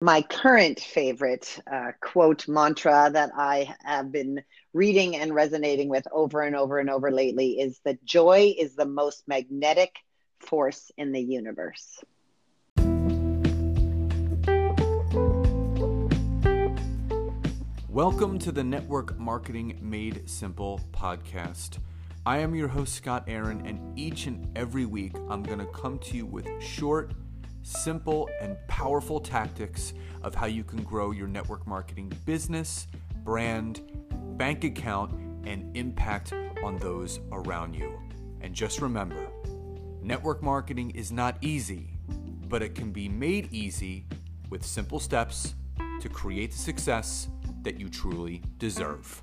my current favorite uh, quote mantra that I have been reading and resonating with over and over and over lately is that joy is the most magnetic force in the universe. Welcome to the Network Marketing Made Simple podcast. I am your host, Scott Aaron, and each and every week I'm going to come to you with short, simple and powerful tactics of how you can grow your network marketing business, brand, bank account, and impact on those around you. And just remember, network marketing is not easy, but it can be made easy with simple steps to create the success that you truly deserve.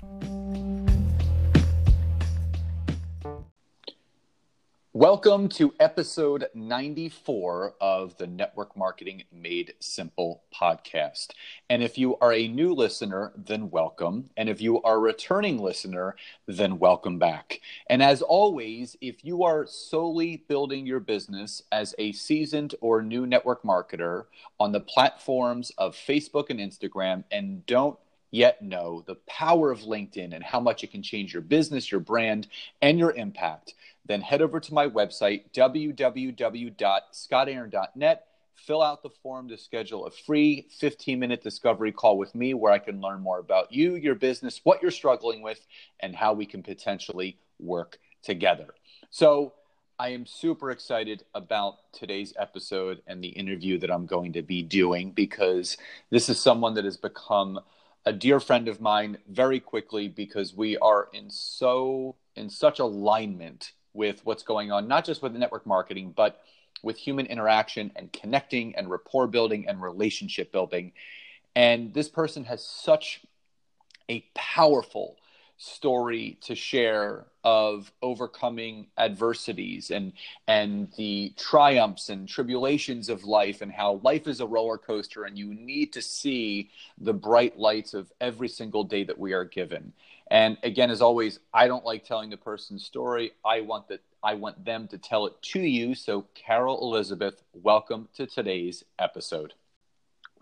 Welcome to episode 94 of the Network Marketing Made Simple podcast. And if you are a new listener, then welcome. And if you are a returning listener, then welcome back. And as always, if you are solely building your business as a seasoned or new network marketer on the platforms of Facebook and Instagram and don't yet know the power of LinkedIn and how much it can change your business, your brand, and your impact, then head over to my website, www.scottaaron.net. Fill out the form to schedule a free 15 minute discovery call with me where I can learn more about you, your business, what you're struggling with, and how we can potentially work together. So, I am super excited about today's episode and the interview that I'm going to be doing because this is someone that has become a dear friend of mine very quickly because we are in so in such alignment with what's going on not just with network marketing but with human interaction and connecting and rapport building and relationship building. And this person has such a powerful story to share of overcoming adversities and and the triumphs and tribulations of life and how life is a roller coaster and you need to see the bright lights of every single day that we are given and again as always i don't like telling the person's story. I want that i want them to tell it to you. So carol elizabeth welcome to today's episode.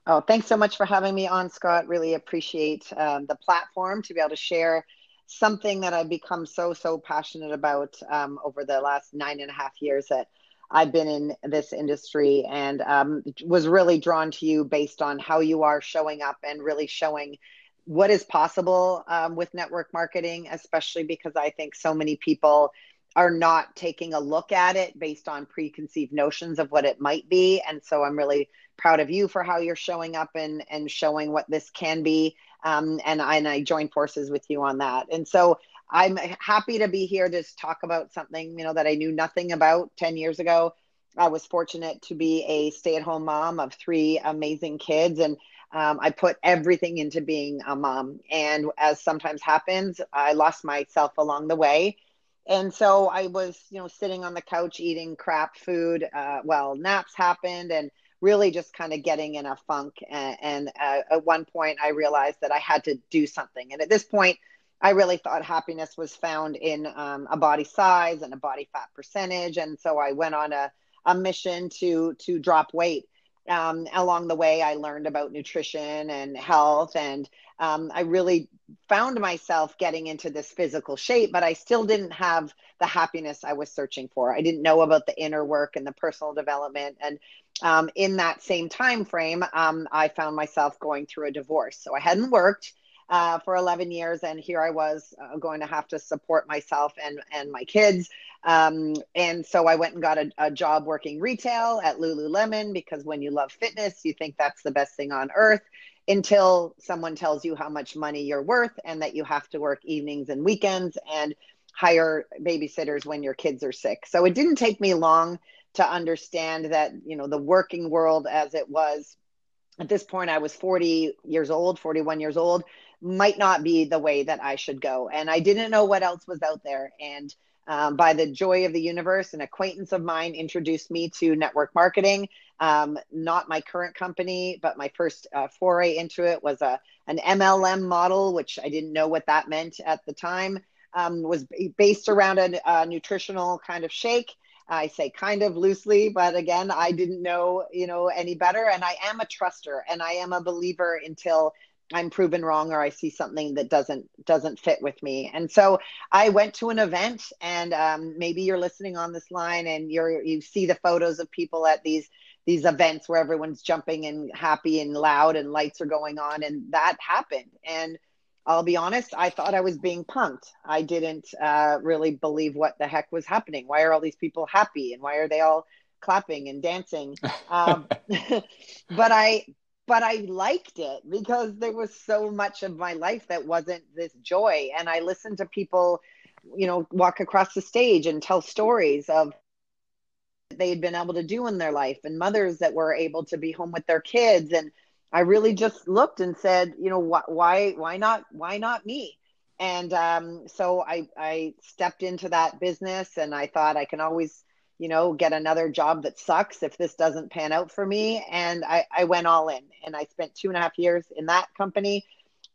Oh, thanks so much for having me on, Scott. Really appreciate um, the platform to be able to share something that I've become so, so passionate about um, over the last nine and a half years that I've been in this industry. And um, was really drawn to you based on how you are showing up and really showing what is possible um, with network marketing, especially because I think so many people are not taking a look at it based on preconceived notions of what it might be. And so I'm really proud of you for how you're showing up and, and showing what this can be um, and I and I joined forces with you on that. And so I'm happy to be here to talk about something you know that I knew nothing about ten years ago. I was fortunate to be a stay-at-home mom of three amazing kids, and um, I put everything into being a mom. And as sometimes happens, I lost myself along the way. And so I was, you know, sitting on the couch eating crap food. Uh, well, naps happened, and really just kind of getting in a funk. And, and uh, at one point, I realized that I had to do something. And at this point, I really thought happiness was found in um, a body size and a body fat percentage. And so I went on a, a mission to to drop weight. Um, along the way, I learned about nutrition and health, and um, I really found myself getting into this physical shape, but I still didn't have the happiness I was searching for. I didn't know about the inner work and the personal development, and um, in that same time frame, um, I found myself going through a divorce. So I hadn't worked uh, for 11 years, and here I was uh, going to have to support myself and and my kids. Um, and so I went and got a, a, job working retail at Lululemon because when you love fitness, you think that's the best thing on earth. Until someone tells you how much money you're worth and that you have to work evenings and weekends and hire babysitters when your kids are sick. So it didn't take me long to understand that you know the working world as it was at this point i was 40 years old 41 years old might not be the way that i should go. And i didn't know what else was out there. And um, by the joy of the universe an acquaintance of mine introduced me to network marketing. Um, not my current company but my first uh, foray into it was a an mlm model which i didn't know what that meant at the time. Um, was based around a, a nutritional kind of shake. I say kind of loosely, but again, I didn't know, you know, any better. And I am a truster and I am a believer until I'm proven wrong or I see something that doesn't doesn't fit with me. And so I went to an event and um, maybe you're listening on this line and you're you see the photos of people at these these events where everyone's jumping and happy and loud and lights are going on and that happened. And I'll be honest, I thought I was being punked. I didn't uh, really believe what the heck was happening. Why are all these people happy and why are they all clapping and dancing? Um, but I, but I liked it because there was so much of my life that wasn't this joy. And I listened to people, you know, walk across the stage and tell stories of they had been able to do in their life and mothers that were able to be home with their kids and I really just looked and said, you know, wh- why, why not, why not me? And um, so I, I stepped into that business and I thought I can always, you know, get another job that sucks if this doesn't pan out for me. And I, I went all in and I spent two and a half years in that company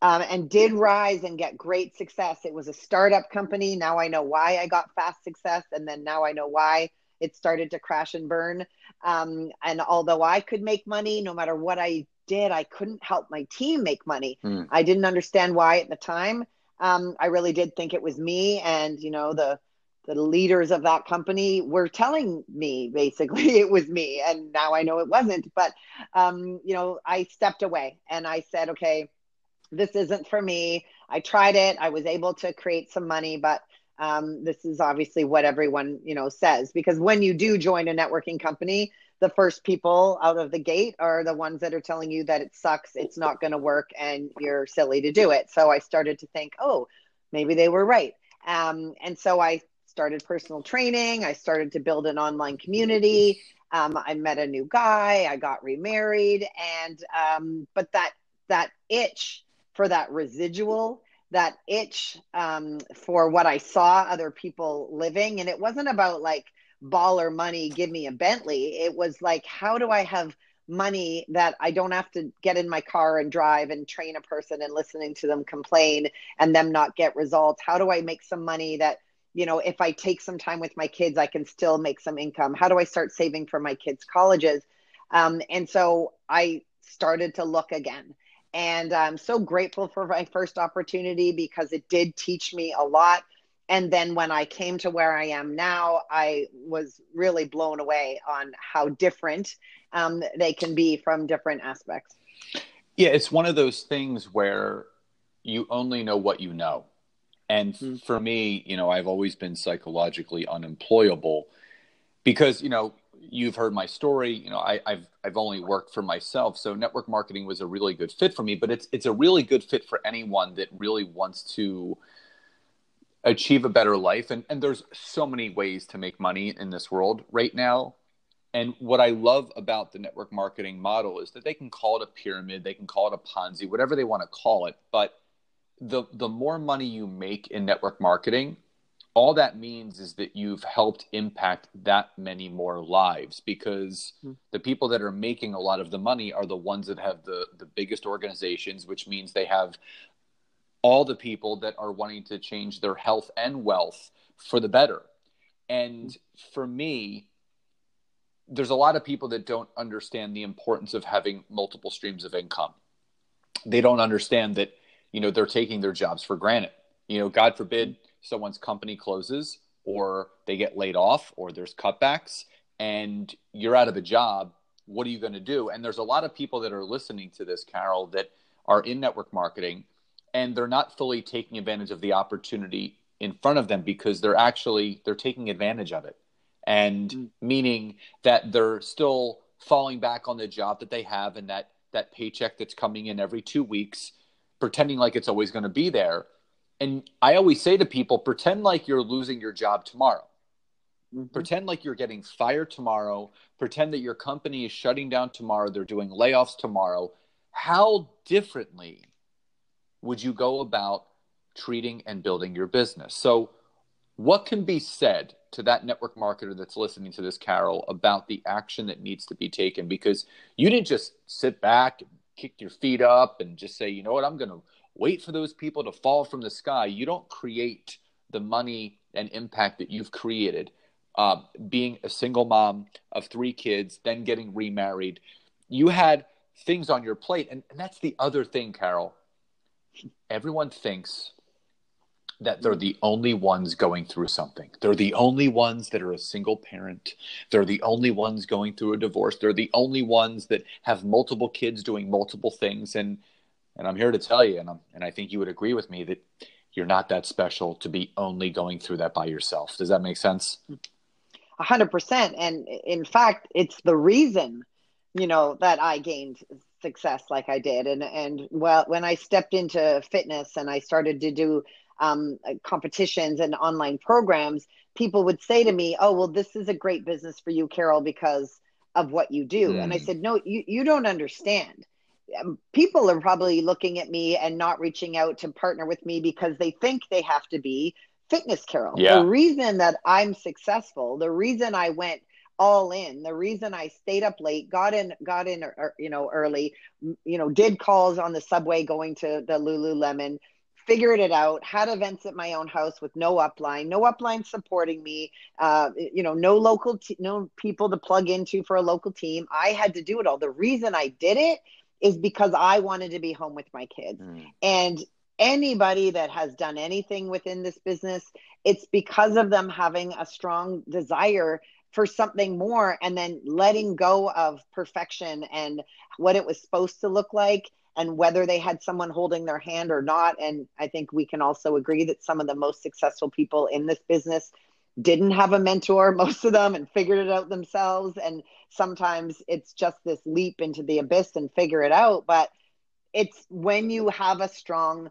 um, and did rise and get great success. It was a startup company. Now I know why I got fast success. And then now I know why it started to crash and burn. Um, and although I could make money no matter what I did, I couldn't help my team make money. Mm. I didn't understand why at the time. Um, I really did think it was me, and you know the the leaders of that company were telling me basically it was me, and now I know it wasn't. But um, you know, I stepped away and I said, okay, this isn't for me. I tried it. I was able to create some money, but um, this is obviously what everyone you know says because when you do join a networking company the first people out of the gate are the ones that are telling you that it sucks, it's not going to work, and you're silly to do it. So I started to think, oh, maybe they were right. Um, and so I started personal training. I started to build an online community. Um, I met a new guy. I got remarried, and um, but that that itch for that residual, that itch um, for what I saw other people living, and it wasn't about like baller money, give me a Bentley. It was like, how do I have money that I don't have to get in my car and drive and train a person and listening to them complain and them not get results? How do I make some money that, you know, if I take some time with my kids, I can still make some income? How do I start saving for my kids' colleges? Um, and so I started to look again. And I'm so grateful for my first opportunity because it did teach me a lot and then when I came to where I am now, I was really blown away on how different um, they can be from different aspects. Yeah, it's one of those things where you only know what you know. And mm-hmm. for me, you know, I've always been psychologically unemployable because, you know, you've heard my story. You know, I, have I've only worked for myself, so network marketing was a really good fit for me. But it's it's a really good fit for anyone that really wants to achieve a better life and, and there's so many ways to make money in this world right now and what i love about the network marketing model is that they can call it a pyramid they can call it a ponzi whatever they want to call it but the the more money you make in network marketing all that means is that you've helped impact that many more lives because mm-hmm. the people that are making a lot of the money are the ones that have the the biggest organizations which means they have all the people that are wanting to change their health and wealth for the better. And for me, there's a lot of people that don't understand the importance of having multiple streams of income. They don't understand that, you know, they're taking their jobs for granted. You know, God forbid someone's company closes or they get laid off or there's cutbacks and you're out of a job. What are you going to do? And there's a lot of people that are listening to this, Carol, that are in network marketing and they're not fully taking advantage of the opportunity in front of them because they're actually they're taking advantage of it and mm. meaning that they're still falling back on the job that they have and that that paycheck that's coming in every 2 weeks pretending like it's always going to be there and i always say to people pretend like you're losing your job tomorrow mm-hmm. pretend like you're getting fired tomorrow pretend that your company is shutting down tomorrow they're doing layoffs tomorrow how differently would you go about treating and building your business? So, what can be said to that network marketer that's listening to this, Carol, about the action that needs to be taken? Because you didn't just sit back kick your feet up and just say, you know what, I'm going to wait for those people to fall from the sky. You don't create the money and impact that you've created uh, being a single mom of three kids, then getting remarried. You had things on your plate. And, and that's the other thing, Carol. Everyone thinks that they're the only ones going through something. They're the only ones that are a single parent. They're the only ones going through a divorce. They're the only ones that have multiple kids doing multiple things. And and I'm here to tell you, and I'm, and I think you would agree with me that you're not that special to be only going through that by yourself. Does that make sense? A hundred percent. And in fact, it's the reason, you know, that I gained success like I did. And and well, when I stepped into fitness and I started to do um, competitions and online programs, people would say to me, "Oh, well, this is a great business for you, Carol, because of what you do." Mm. And I hmm. said, "No, you you don't understand." Um, people are probably looking at me and not reaching out to partner with me because they think they have to be fitness carol yeah. the reason that i'm successful the reason i went all in the reason i stayed up late got in got in er, you know early you know did calls on the subway going to the lululemon figured it out had events at my own house with no upline no upline supporting me uh, you know no local t- no people to plug into for a local team i had to do it all the reason i did it is because I wanted to be home with my kids. Mm. And anybody that has done anything within this business, it's because of them having a strong desire for something more and then letting go of perfection and what it was supposed to look like and whether they had someone holding their hand or not. And I think we can also agree that some of the most successful people in this business didn't have a mentor, most of them, and figured it out themselves. And sometimes it's just this leap into the abyss and figure it out. But it's when you have a strong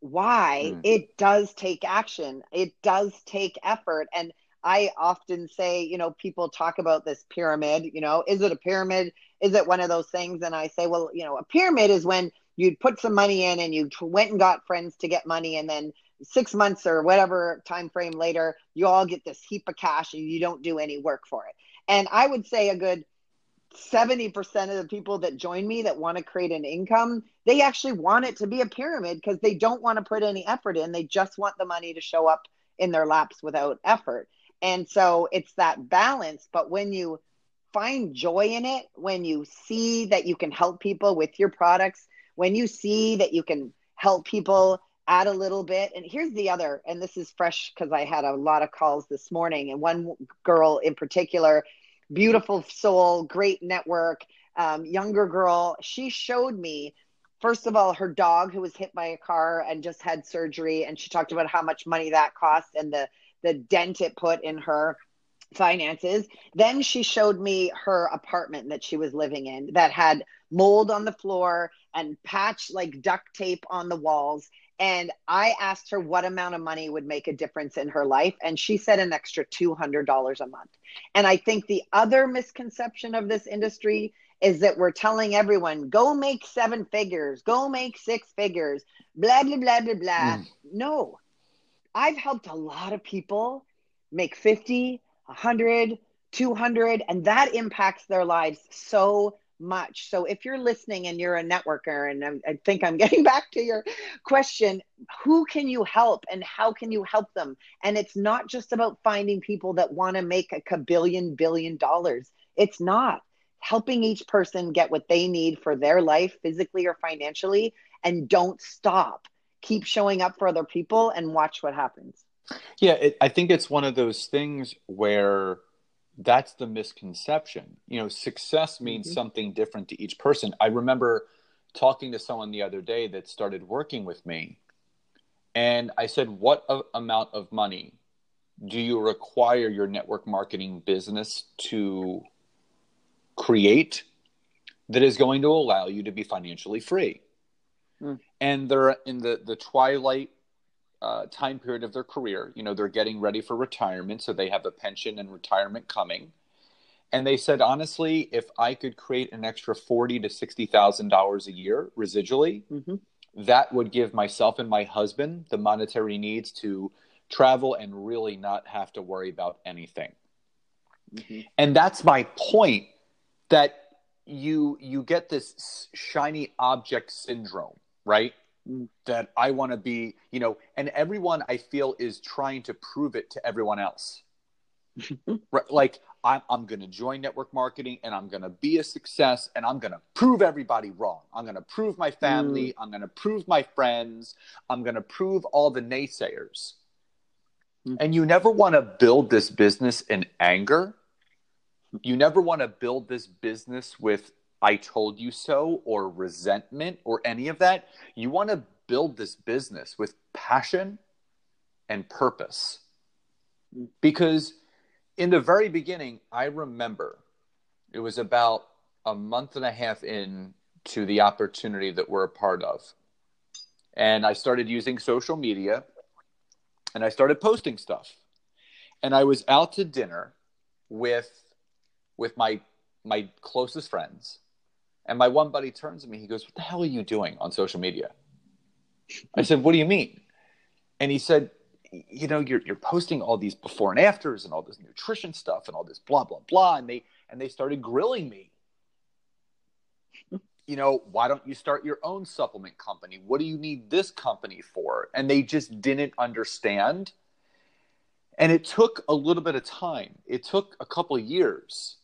why, mm. it does take action, it does take effort. And I often say, you know, people talk about this pyramid, you know, is it a pyramid? Is it one of those things? And I say, well, you know, a pyramid is when you'd put some money in and you went and got friends to get money and then six months or whatever time frame later, you all get this heap of cash and you don't do any work for it. And I would say a good 70% of the people that join me that want to create an income, they actually want it to be a pyramid because they don't want to put any effort in. They just want the money to show up in their laps without effort. And so it's that balance. But when you find joy in it, when you see that you can help people with your products, when you see that you can help people add a little bit. And here's the other, and this is fresh because I had a lot of calls this morning, and one girl in particular, beautiful soul, great network, um, younger girl, she showed me. First of all, her dog who was hit by a car and just had surgery, and she talked about how much money that cost and the the dent it put in her finances. Then she showed me her apartment that she was living in that had mold on the floor and patch like duct tape on the walls and I asked her what amount of money would make a difference in her life. And she said an extra $200 a month. And I think the other misconception of this industry is that we're telling everyone, go make seven figures, go make six figures, blah, blah, blah, blah, blah. Mm. No, I've helped a lot of people make 50, 100, 200, and that impacts their lives so much. So if you're listening and you're a networker, and I'm, i think I'm getting back to your question, who can you help and how can you help them? And it's not just about finding people that want to make a kabillion billion billion dollars. It's not helping each person get what they need for their life, physically or financially, and don't stop. Keep showing up for other people and watch what happens. Yeah, it, I think it's one of those things where that's the misconception. You know, success means mm-hmm. something different to each person. I remember talking to someone the other day that started working with me, and I said, What a- amount of money do you require your network marketing business to create that is going to allow you to be financially free? Mm. And they're in the, the twilight uh, time period of their career. You know, they're getting ready for retirement, so they have a pension and retirement coming. And they said, honestly, if I could create an extra forty to sixty thousand dollars a year residually, mm-hmm. that would give myself and my husband the monetary needs to travel and really not have to worry about anything. Mm-hmm. And that's my point that you you get this shiny object syndrome, right? that I want to be, you know, and everyone I feel is trying to prove it to everyone else. right, like I'm, I'm going to join network marketing and I'm going to be a success and I'm going to prove everybody wrong. I'm going to prove my family. Mm. I'm going to prove my friends. I'm going to prove all the naysayers. Mm. And you never want to build this business in anger. You never want to build this business with I told you so or resentment or any of that. You want to build this business with passion and purpose. Because in the very beginning, I remember it was about a month and a half in to the opportunity that we're a part of. And I started using social media and I started posting stuff. And I was out to dinner with with my my closest friends. And my one buddy turns to me, he goes, What the hell are you doing on social media? I said, What do you mean? And he said, You know, you're you're posting all these before and afters and all this nutrition stuff and all this blah blah blah. And they and they started grilling me. You know, why don't you start your own supplement company? What do you need this company for? And they just didn't understand. And it took a little bit of time. It took a couple years.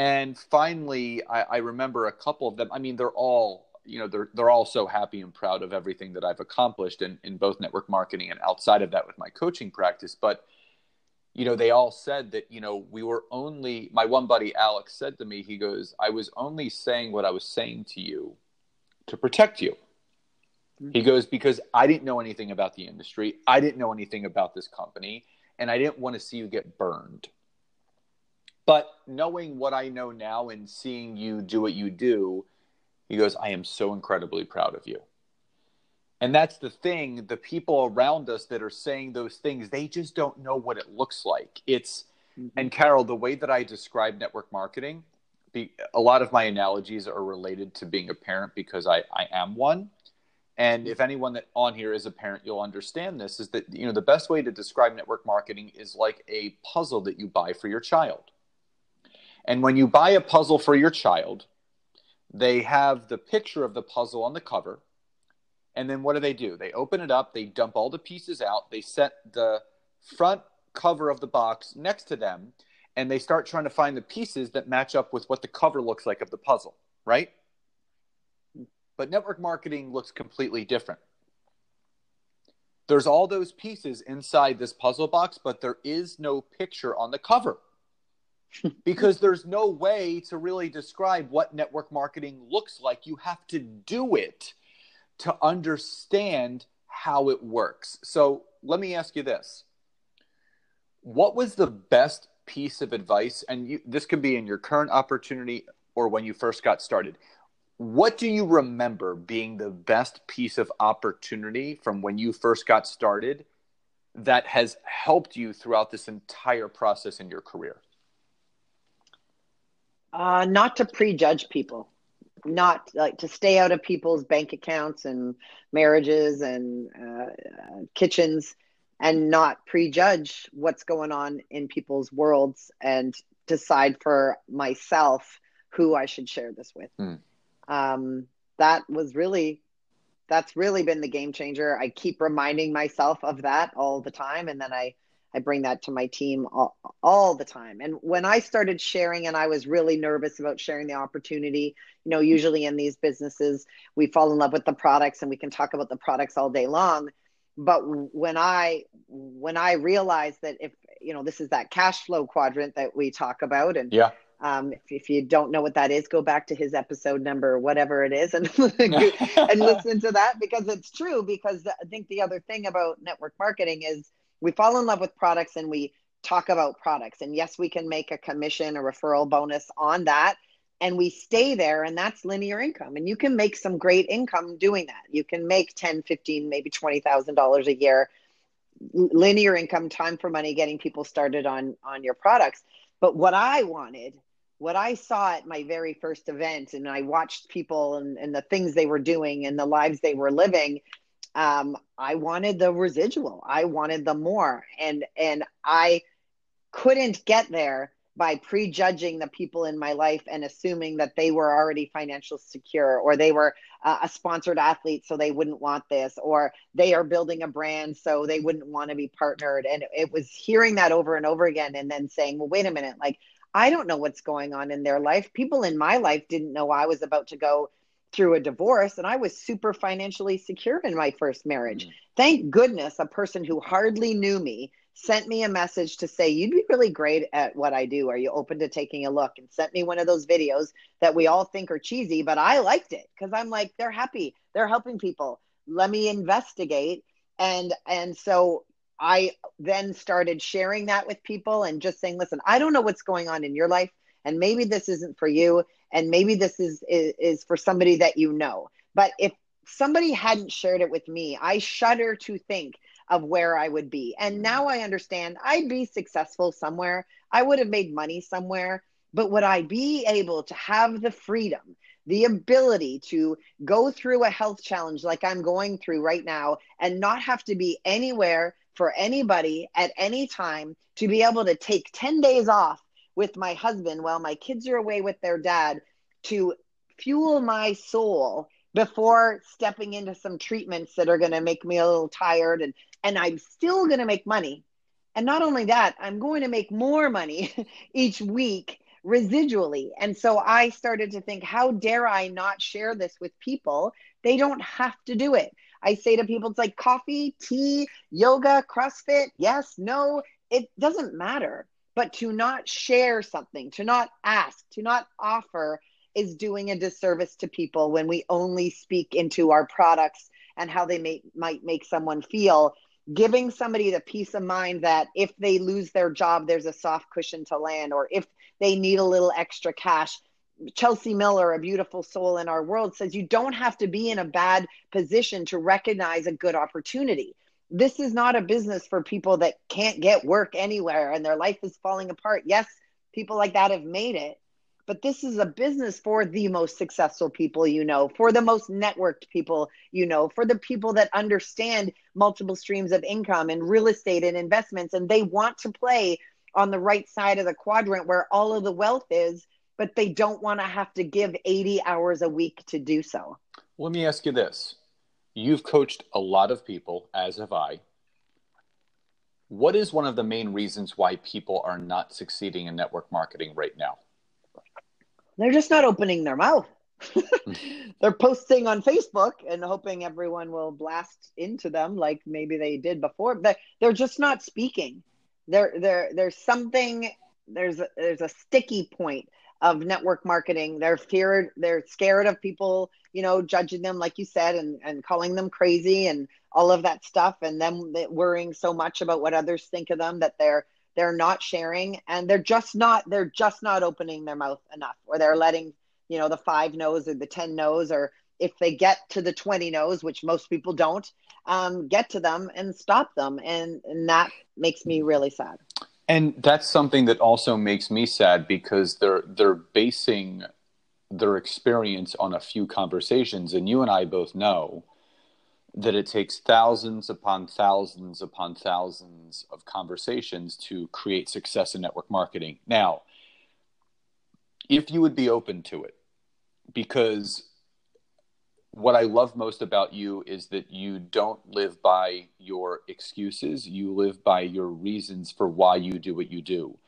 And finally, I, I remember a couple of them. I mean, they're all you know they're they're all so happy and proud of everything that I've accomplished in, in both network marketing and outside of that with my coaching practice. But you know, they all said that, you know, we were only my one buddy Alex said to me, he goes, I was only saying what I was saying to you to protect you. Mm-hmm. He goes, because I didn't know anything about the industry. I didn't know anything about this company, and I didn't want to see you get burned. But knowing what I know now and seeing you do what you do, he goes, I am so incredibly proud of you. And that's the thing, the people around us that are saying those things, they just don't know what it looks like. It's, mm-hmm. and Carol, the way that I describe network marketing, be, a lot of my analogies are related to being a parent because I, I am one. And if anyone that on here is a parent, you'll understand this is that, you know, the best way to describe network marketing is like a puzzle that you buy for your child. And when you buy a puzzle for your child, they have the picture of the puzzle on the cover. And then what do they do? They open it up, they dump all the pieces out, they set the front cover of the box next to them, and they start trying to find the pieces that match up with what the cover looks like of the puzzle, right? But network marketing looks completely different. There's all those pieces inside this puzzle box, but there is no picture on the cover because there's no way to really describe what network marketing looks like. You have to do it to understand how it works. So let me ask you this What was the best piece of advice? And you, this could be in your current opportunity or when you first got started. What do you remember being the best piece of opportunity from when you first got started that has helped you throughout this entire process in your career? Uh, not to prejudge people, not like to stay out of people's bank accounts and marriages and uh, kitchens and not prejudge what's going on in people's worlds and decide for myself who I should share this with. Mm. Um, that was really, that's really been the game changer. I keep reminding myself of that all the time. And then I, I bring that to my team all, all the time. And when I started sharing, and I was really nervous about sharing the opportunity, you know, usually in these businesses, we fall in love with the products and we can talk about the products all day long. But when I when I realized that if you know this is that cash flow quadrant that we talk about, and yeah, um, if, if, you don't know what that is, go back to his episode number, whatever it is, and and listen to that because it's true. Because I think the other thing about network marketing is we fall in love with products and we talk about products. And yes, we can make a commission, a referral bonus on that. And we stay there, and that's linear income. And you can make some great income doing that. You can make 10, 15, maybe $20,000 a year linear income time for money getting people started on on your products but what i wanted what i saw at my very first event and i watched people and, and the things they were doing and the lives they were living um, I wanted the residual. I wanted the more, and and I couldn't get there by prejudging the people in my life and assuming that they were already financial secure or they were uh, a sponsored athlete so they wouldn't want this or they are building a brand so they wouldn't want to be partnered. And it was hearing that over and over again and then saying well wait a minute. Like I don't know what's going on in their life. People in my life didn't know I was about to go through a divorce and I was super financially secure in my first marriage. Mm-hmm. Thank goodness a person who hardly knew me sent me a message to say you'd be really great at what I do. Are you open to taking a look? And sent me one of those videos that we all think are cheesy, but I liked it cuz I'm like they're happy. They're helping people. Let me investigate and and so I then started sharing that with people and just saying, listen, I don't know what's going on in your life and maybe this isn't for you and maybe this is, is is for somebody that you know. But if somebody hadn't shared it with me i shudder to think of where i would be. And mm-hmm. now i understand i'd be successful somewhere. I would have made money somewhere. But would i be able to have the freedom the ability to go through a health challenge like i'm going through right now and not have to be anywhere for anybody at any time to be able to take 10 days off with my husband while my kids are away with their dad to fuel my soul before stepping into some treatments that are going to make me a little tired and and I'm still going to make money. And not only that, I'm going to make more money each week residually. And so I started to think, how dare I not share this with people? They don't have to do it. I say to people, it's like coffee, tea, yoga, CrossFit, yes, no, it doesn't matter. But to not share something, to not ask, to not offer is doing a disservice to people when we only speak into our products and how they may, might make someone feel. Giving somebody the peace of mind that if they lose their job, there's a soft cushion to land, or if they need a little extra cash. Chelsea Miller, a beautiful soul in our world, says you don't have to be in a bad position to recognize a good opportunity this is not a business for people that can't get work anywhere and their life is falling apart. Yes, people like that have made it, but this is a business for the most successful people you know, for the most networked people you know, for the people that understand multiple streams of income and real estate and investments. And they want to play on the right side of the quadrant where all of the wealth is, but they don't want to have to give 80 hours a week to do so. Let me ask you this You've coached a lot of people, as have I. What is one of the main reasons why people are not succeeding in network marketing right now? They're just not opening their mouth. They're posting on Facebook and hoping everyone will blast into them like maybe they did before. But they're just not speaking. There, there, there's something. There's a, there's a sticky point of network marketing. They're feared, they're scared of people, you know, judging them, like you said, and, and calling them crazy and all of that stuff, and them worrying so much about what others think of them that they're they're not sharing and they're just not they're just not opening their mouth enough or they're letting you know the five no's or the ten no's or if they get to the 20 no's which most people don't um, get to them and stop them and, and that makes me really sad and that's something that also makes me sad because they're they're basing their experience on a few conversations and you and I both know that it takes thousands upon thousands upon thousands of conversations to create success in network marketing. Now, if you would be open to it, because what I love most about you is that you don't live by your excuses. You live by your reasons for why you do what you do.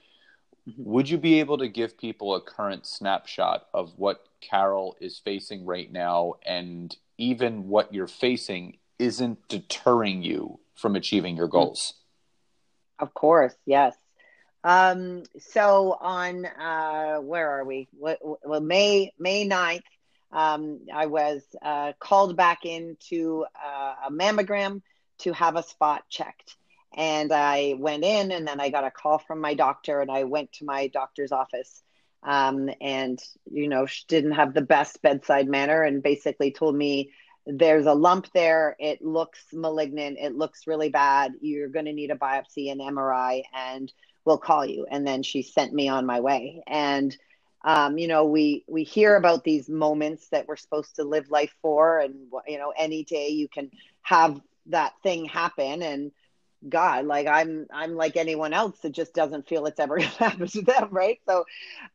Mm-hmm. Would you be able to give people a current snapshot of what Carol is facing right now and even what you're facing isn't deterring you from achieving your goals? Of course, yes. Um, so on uh, where are we? Well, May May 9th, um, I was uh, called back into uh, a mammogram to have a spot checked. And I went in, and then I got a call from my doctor, and I went to my doctor's office. Um, and, you know, she didn't have the best bedside manner and basically told me, there's a lump there. It looks malignant. It looks really bad. You're going to need a biopsy and MRI, and we'll call you. And then she sent me on my way. And um, you know we we hear about these moments that we're supposed to live life for and you know any day you can have that thing happen and God, like I'm I'm like anyone else that just doesn't feel it's ever gonna happen to them, right? So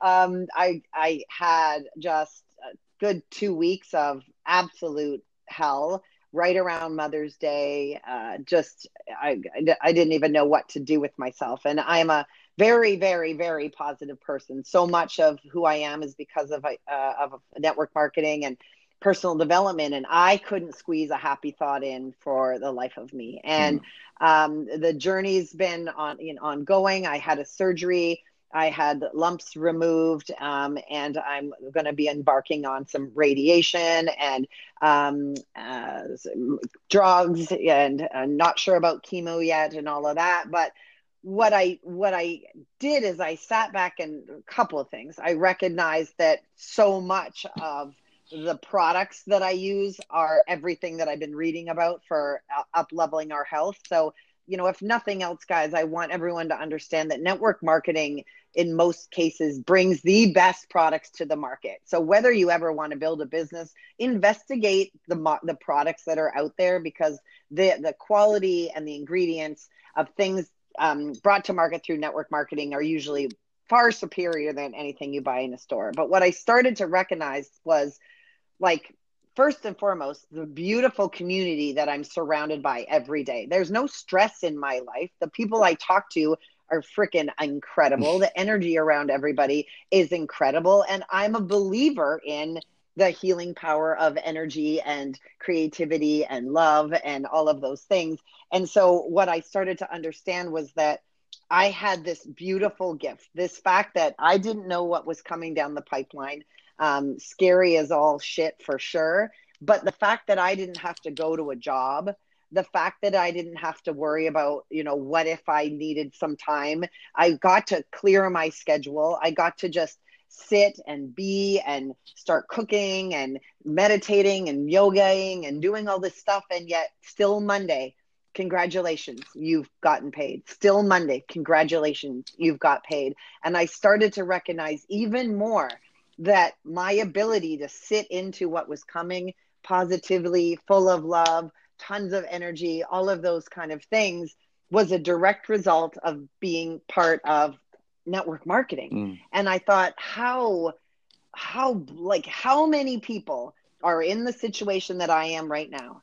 um I I had just a good two weeks of absolute hell right around Mother's Day. Uh, just I I didn't even know what to do with myself, and I'm a very very very positive person. So much of who I am is because of uh, of network marketing and personal development and i couldn't squeeze a happy thought in for the life of me and mm. um, the journey's been on you know, ongoing i had a surgery i had lumps removed um, and i'm going to be embarking on some radiation and um, uh, drugs and i'm not sure about chemo yet and all of that but what i what i did is i sat back and a couple of things i recognized that so much of the products that I use are everything that I've been reading about for uh, up leveling our health. So, you know, if nothing else, guys, I want everyone to understand that network marketing in most cases brings the best products to the market. So whether you ever want to build a business, investigate the the products that are out there because the the quality and the ingredients of things um, brought to market through network marketing are usually far superior than anything you buy in a store. But what I started to recognize was like first and foremost the beautiful community that i'm surrounded by every day. There's no stress in my life. The people i talk to are freaking incredible. The energy around everybody is incredible. And i'm a believer in the healing power of energy and creativity and love and all of those things and so what i started to understand was that I had this beautiful gift, this fact that I didn't know what was coming down the pipeline um, scary as all shit for sure. But the fact that I didn't have to go to a job, the fact that I didn't have to worry about, you know, what if I needed some time, I got to clear my schedule. I got to just sit and be and start cooking and meditating and yogaing and doing all this stuff. And yet, still Monday, congratulations, you've gotten paid. Still Monday, congratulations, you've got paid. And I started to recognize even more that my ability to sit into what was coming positively, full of love, tons of energy, all of those kind of things was a direct result of being part of network marketing. Mm. And I thought, how, how, like, how many people are in the situation that I am right now?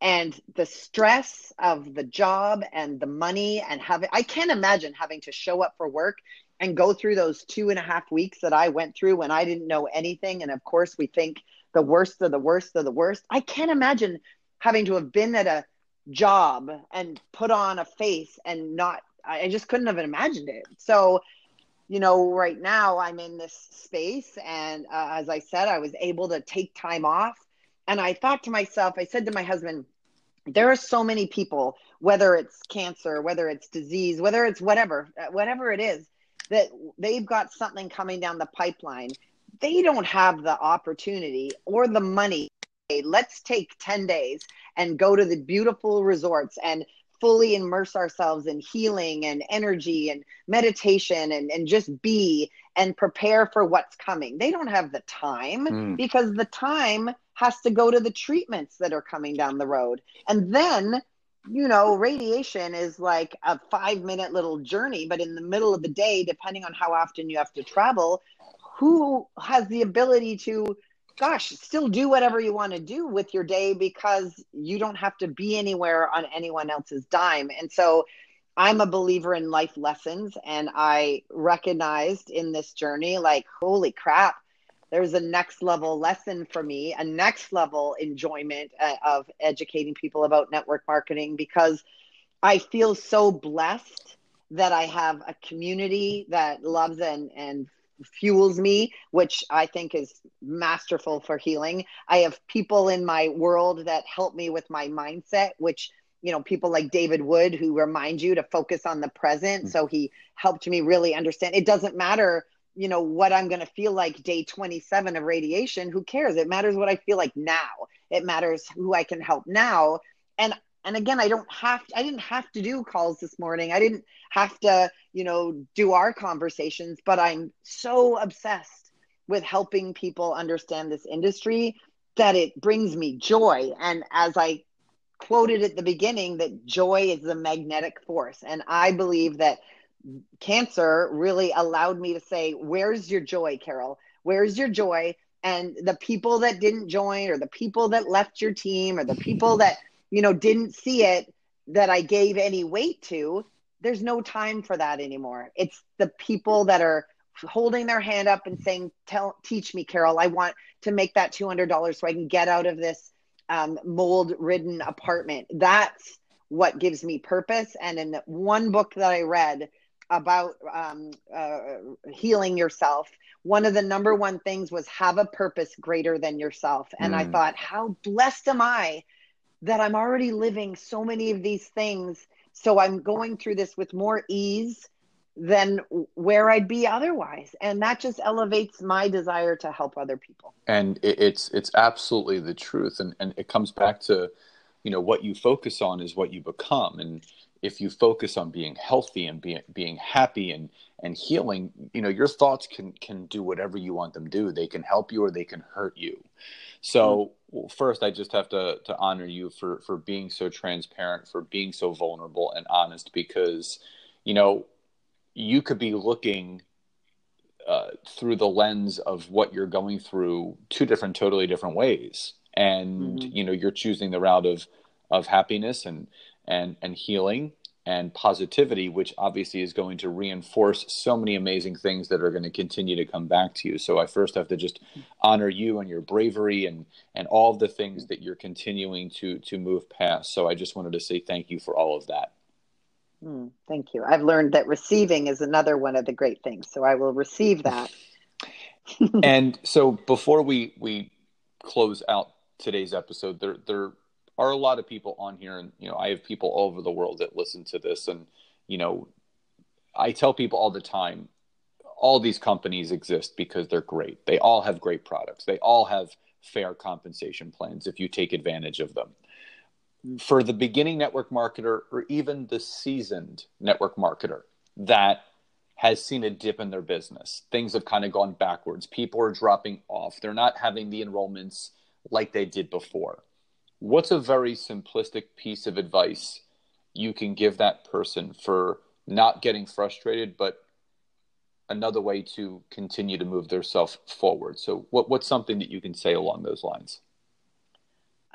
And the stress of the job and the money and having, I can't imagine having to show up for work and go through those two and a half weeks that I went through when I didn't know anything. And of course, we think the worst of the worst of the worst. I can't imagine having to have been at a job and put on a face and not, I just couldn't have imagined it. So, you know, right now I'm in this space. And uh, as I said, I was able to take time off. And I thought to myself, I said to my husband, there are so many people, whether it's cancer, whether it's disease, whether it's whatever, uh, whatever it is, that they've got something coming down the pipeline, they don't have the opportunity or the money. Let's take 10 days and go to the beautiful resorts and fully immerse ourselves in healing and energy and meditation and, and just be and prepare for what's coming. They don't have the time mm. because the time has to go to the treatments that are coming down the road. And then you know, radiation is like a five minute little journey, but in the middle of the day, depending on how often you have to travel, who has the ability to, gosh, still do whatever you want to do with your day because you don't have to be anywhere on anyone else's dime. And so I'm a believer in life lessons, and I recognized in this journey, like, holy crap there's a next level lesson for me, a next level enjoyment uh, of educating people about network marketing because I feel so blessed that I have a community that loves and, and fuels me, which I think is masterful for healing. I have people in my world that help me with my mindset, which you know people like david wood who remind you to focus on the present. Mm-hmm. so he helped me really understand. It doesn't matter you know what i'm going to feel like day 27 of radiation. Who cares? It matters what i feel like now. It matters who i can help now and again i don't have to, i didn't have to do calls this morning i didn't have to you know do our conversations but i'm so obsessed with helping people understand this industry that it brings me joy and as i quoted at the beginning that joy is the magnetic force. And I believe that cancer really allowed me to say, Where's your joy, Carol? Where's your joy? And the people that didn't join, or the people that left your team, or the people that, you know, didn't see it that I gave any weight to, there's no time for that anymore. It's the people that are holding their hand up and saying, "Tell, teach me, Carol. I want to make that two hundred dollars so I can get out of this um, mold-ridden apartment." That's what gives me purpose. And in one book that I read about um, uh, healing yourself, one of the number one things was have a purpose greater than yourself. And mm. I thought, how blessed am I that I'm already living so many of these things. So I'm going through this with more ease than where I'd be otherwise. And that just elevates my desire to help other people. And it's it's absolutely the truth. And and it comes back to, you know, what you focus on is what you become. And if you focus on being healthy and being being happy and and healing, you know, your thoughts can can do whatever you want them to do. They can help you or they can hurt you. So well, first, I just have to to honor you for for being so transparent, for being so vulnerable and honest, because you know you could be looking uh, through the lens of what you're going through two different, totally different ways, and mm-hmm. you know you're choosing the route of of happiness and and and healing and positivity, which obviously is going to reinforce so many amazing things that are going to continue to come back to you. So I first have to just honor you and your bravery and and all the things that you're continuing to to move past. So I just wanted to say thank you for all of that. Mm, thank you. I've learned that receiving is another one of the great things. So I will receive that. and so before we we close out today's episode, there there are a lot of people on here, and you know I have people all over the world that listen to this, and you know I tell people all the time, all these companies exist because they're great. They all have great products. They all have fair compensation plans if you take advantage of them for the beginning network marketer or even the seasoned network marketer that has seen a dip in their business. Things have kind of gone backwards. People are dropping off. They're not having the enrollments like they did before. What's a very simplistic piece of advice you can give that person for not getting frustrated, but another way to continue to move themselves forward? So, what, what's something that you can say along those lines?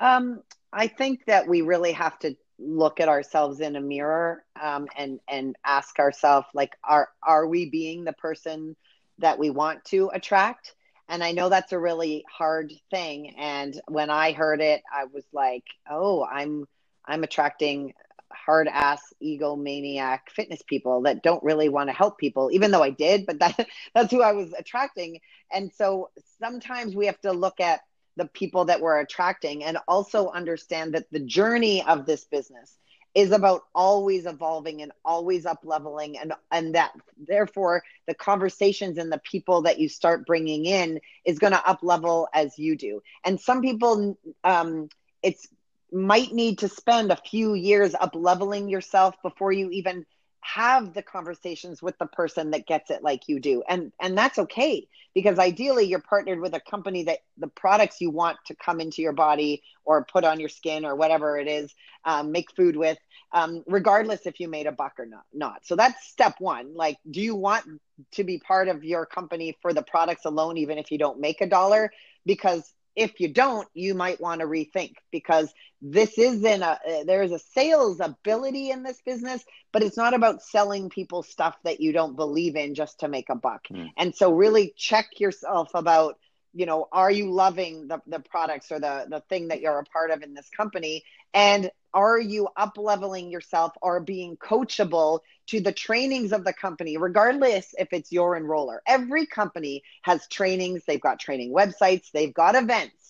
Um, I think that we really have to look at ourselves in a mirror um, and and ask ourselves like are are we being the person that we want to attract and i know that's a really hard thing. And when i heard it i was like oh i'm i'm attracting hard ass egomaniac fitness people that don't really want to help people even though i did but that that's who i was attracting. And so sometimes we have to look at the people that we're attracting and also understand that the journey of this business is about always evolving and always up leveling and and that therefore the conversations and the people that you start bringing in is going to up level as you do. And some people um it's might need to spend a few years up leveling yourself before you even have the conversations with the person that gets it like you do. And and that's okay because ideally you're partnered with a company that the products you want to come into your body or put on your skin or whatever it is um, make food with um, regardless if you made a buck or not not. So that's step one. Like do you want to be part of your company for the products alone even if you don't make a dollar? Because if you don't you might want to rethink because this isn't a there's a sales ability in this business but it's not about selling people stuff that you don't believe in just to make a buck mm. and so really check yourself about you know are you loving the, the products or the the thing that you're a part of in this company and are you up leveling yourself or being coachable to the trainings of the company regardless if it's your enroller every company has trainings they've got training websites they've got events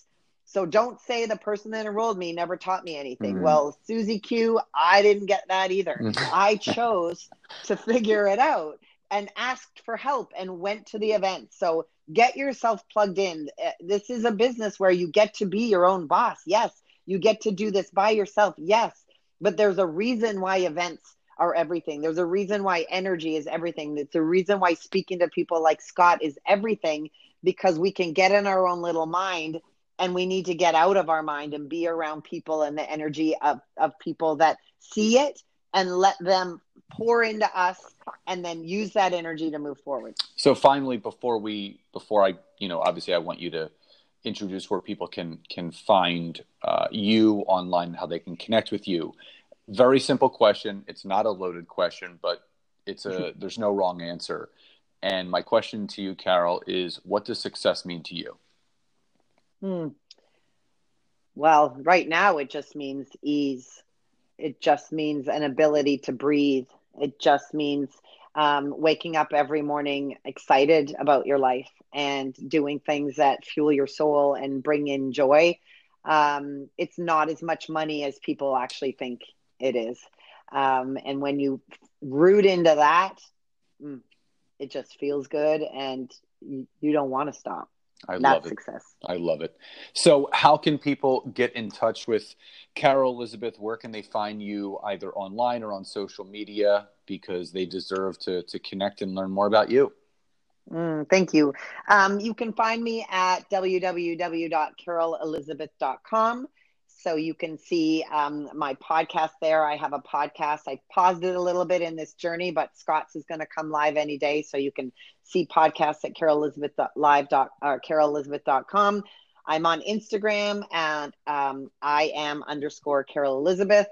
so don't say the person that enrolled me never taught me anything. Mm-hmm. Well, Susie Q, I didn't get that either. Mm-hmm. I chose to figure it out and asked for help and went to the event. So get yourself plugged in. Uh, this is a business where you get to be your own boss. Yes, you get to do this by yourself. Yes, but there's a reason why events are everything. There's a reason why energy is everything. It's a reason why speaking to people like Scott is everything because we can get in our own little mind and we need to get out of our mind and be around people and the energy of, of people that see it and let them pour into us and then use that energy to move forward so finally before we before i you know obviously i want you to introduce where people can can find uh, you online how they can connect with you. Very simple question. It's not a loaded question but it's a there's no wrong answer. And my question to you carol is what does success mean to you? Hmm. well right now it just means ease. It just means an ability to breathe. It just means um, waking up every morning excited about your life and doing things that fuel your soul and bring in joy. Um, it's not as much money as people actually think it is. Um, and when you root into that, mm, it just feels good and you, you don't want to stop. I That's love it. success. I love it. So, how can people get in touch with Carol Elizabeth? Where can they find you either online or on social media? Because they deserve to, to connect and learn more about you. Mm, thank you. Um, you can find me at www.carolelizabeth.com. So you can see um, my podcast there. I have a podcast. I paused it a little bit in this journey, but Scott's is going to come live any day. So you can see podcasts at carolelizabeth.live or carolelizabeth.com. I'm on Instagram and um, I am underscore Carol Elizabeth.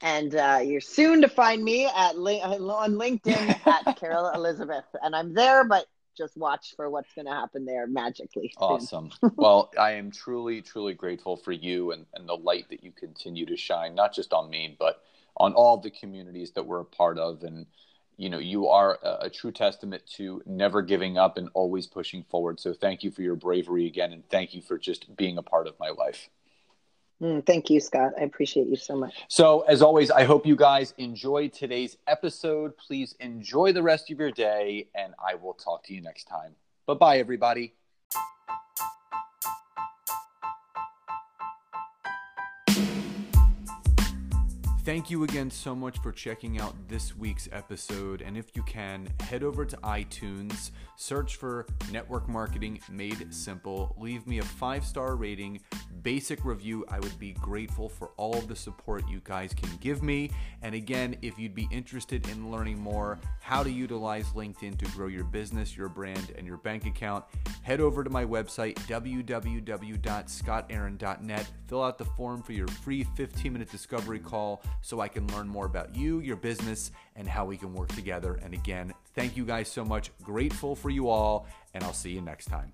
And uh, you're soon to find me at on LinkedIn at Carol Elizabeth. And I'm there, but just watch for what's going to happen there magically. Awesome. well, I am truly, truly grateful for you and, and the light that you continue to shine, not just on me, but on all the communities that we're a part of. And, you know, you are a, a true testament to never giving up and always pushing forward. So thank you for your bravery again. And thank you for just being a part of my life. Mm, thank you, Scott. I appreciate you so much. So, as always, I hope you guys enjoyed today's episode. Please enjoy the rest of your day, and I will talk to you next time. Bye bye, everybody. Thank you again so much for checking out this week's episode. And if you can, head over to iTunes, search for Network Marketing Made Simple, leave me a five star rating, basic review. I would be grateful for all of the support you guys can give me. And again, if you'd be interested in learning more how to utilize LinkedIn to grow your business, your brand, and your bank account, head over to my website, www.scottaaron.net. Fill out the form for your free 15 minute discovery call so I can learn more about you, your business, and how we can work together. And again, thank you guys so much. Grateful for you all, and I'll see you next time.